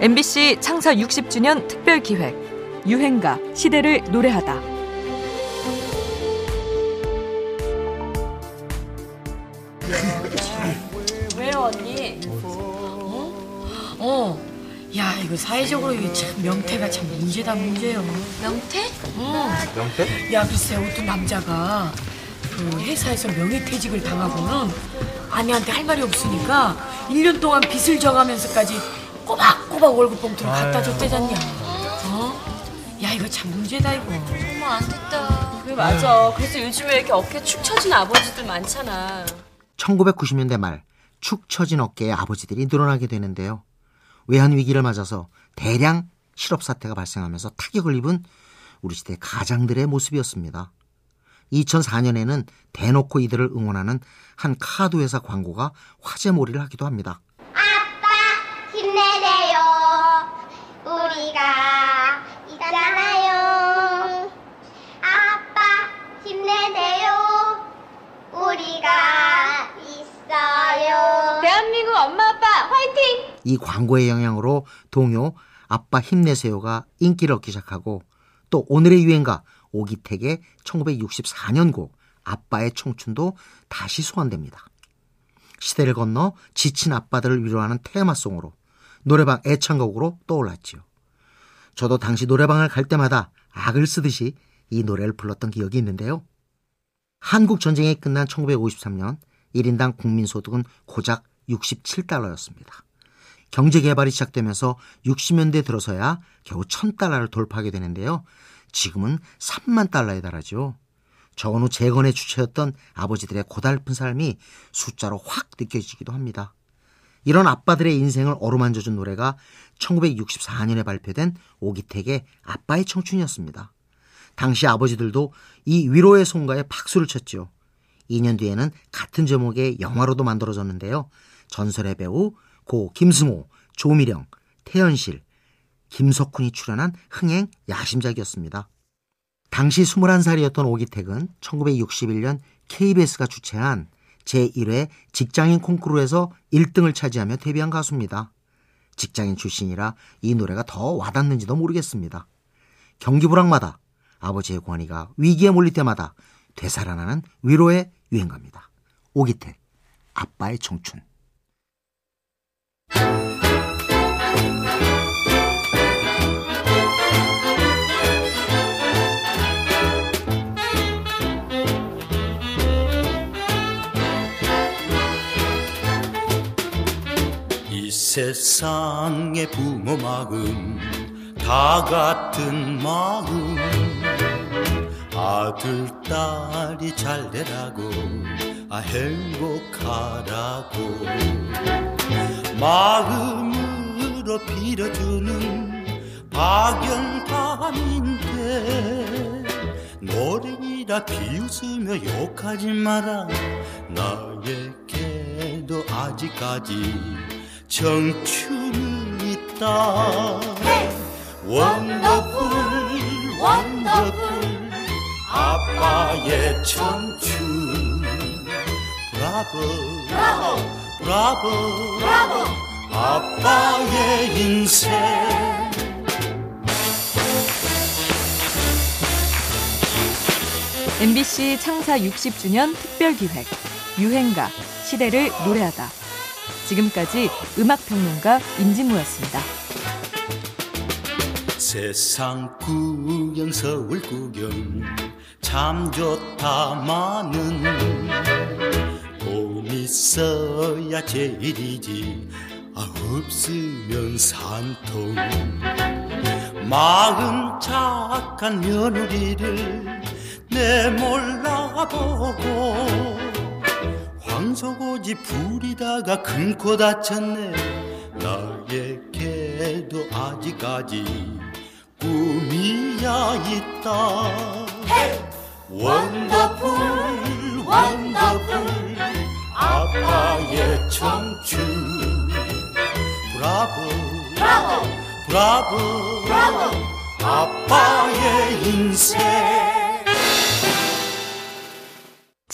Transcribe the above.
MBC 창사 60주년 특별 기획 유행가 시대를 노래하다. 왜요 언니? 어? 어. 야 이거 사회적으로 이게 참 명태가 참 문제다 문제요. 명태? 응. 명태? 야 글쎄 어떤 남자가 그 회사에서 명예퇴직을 당하고는 아내한테 할 말이 없으니까 1년 동안 빚을 져가면서까지 꼬박꼬박 월급 봉투를 갖다 줬대잖냐. 어? 야 이거 참 문제다 이거. 어머 안 됐다. 그래 맞아. 그래서 요즘에 이렇게 어깨 축 처진 아버지들 많잖아. 1990년대 말 축 처진 어깨의 아버지들이 늘어나게 되는데요. 외환 위기를 맞아서 대량 실업 사태가 발생하면서 타격을 입은 우리 시대 가장들의 모습이었습니다. 2004년에는 대놓고 이들을 응원하는 한 카드 회사 광고가 화제몰이를 하기도 합니다. 이 광고의 영향으로 동요 아빠 힘내세요가 인기를 얻기 시작하고 또 오늘의 유행가 오기택의 1964년 곡 아빠의 청춘도 다시 소환됩니다. 시대를 건너 지친 아빠들을 위로하는 테마송으로 노래방 애창곡으로 떠올랐지요. 저도 당시 노래방을 갈 때마다 악을 쓰듯이 이 노래를 불렀던 기억이 있는데요. 한국 전쟁이 끝난 1953년 1인당 국민소득은 고작 67달러였습니다. 경제 개발이 시작되면서 60년대 들어서야 겨우 1000달러를 돌파하게 되는데요. 지금은 3만 달러에 달하죠. 후 재건의 주체였던 아버지들의 고달픈 삶이 숫자로 확 느껴지기도 합니다. 이런 아빠들의 인생을 어루만져준 노래가 1964년에 발표된 오기택의 아빠의 청춘이었습니다. 당시 아버지들도 이 위로의 송가에 박수를 쳤죠. 2년 뒤에는 같은 제목의 영화로도 만들어졌는데요. 전설의 배우 고 김승호, 조미령, 태연실, 김석훈이 출연한 흥행 야심작이었습니다. 당시 21살이었던 오기택은 1961년 KBS가 주최한 제1회 직장인 콩쿠르에서 1등을 차지하며 데뷔한 가수입니다. 직장인 출신이라 이 노래가 더 와닿는지도 모르겠습니다. 경기 불황마다 아버지의 권위가 위기에 몰릴 때마다 되살아나는 위로의 유행가입니다. 오기택, 아빠의 청춘. 세상의 부모 마음 다 같은 마음. 아들 딸이 잘 되라고 아 행복하라고. 마음으로 빌어주는 박영감인데 노랭이라 비웃으며 욕하지 마라. 나에게도 아직까지 청춘은 있다. 원더풀 원더풀 아빠의 청춘 브라보 브라보. 브라보. 브라보 아빠의 인생. MBC 창사 60주년 특별 기획. 유행가 시대를 노래하다. 지금까지 음악 평론가 임진모였습니다. 세상 구경 서울 구경 참 좋다마는 돈 있어야 제일이지 아 없으면 산통 마음 착한 며느리를 내 몰라보고 황소고지 부리다가 금코 다쳤네. 나에게도 아직까지 꿈이야 있다 원더풀 원더풀 아빠의 청춘. 브라보 브라보! 브라보 브라보! 아빠의 인생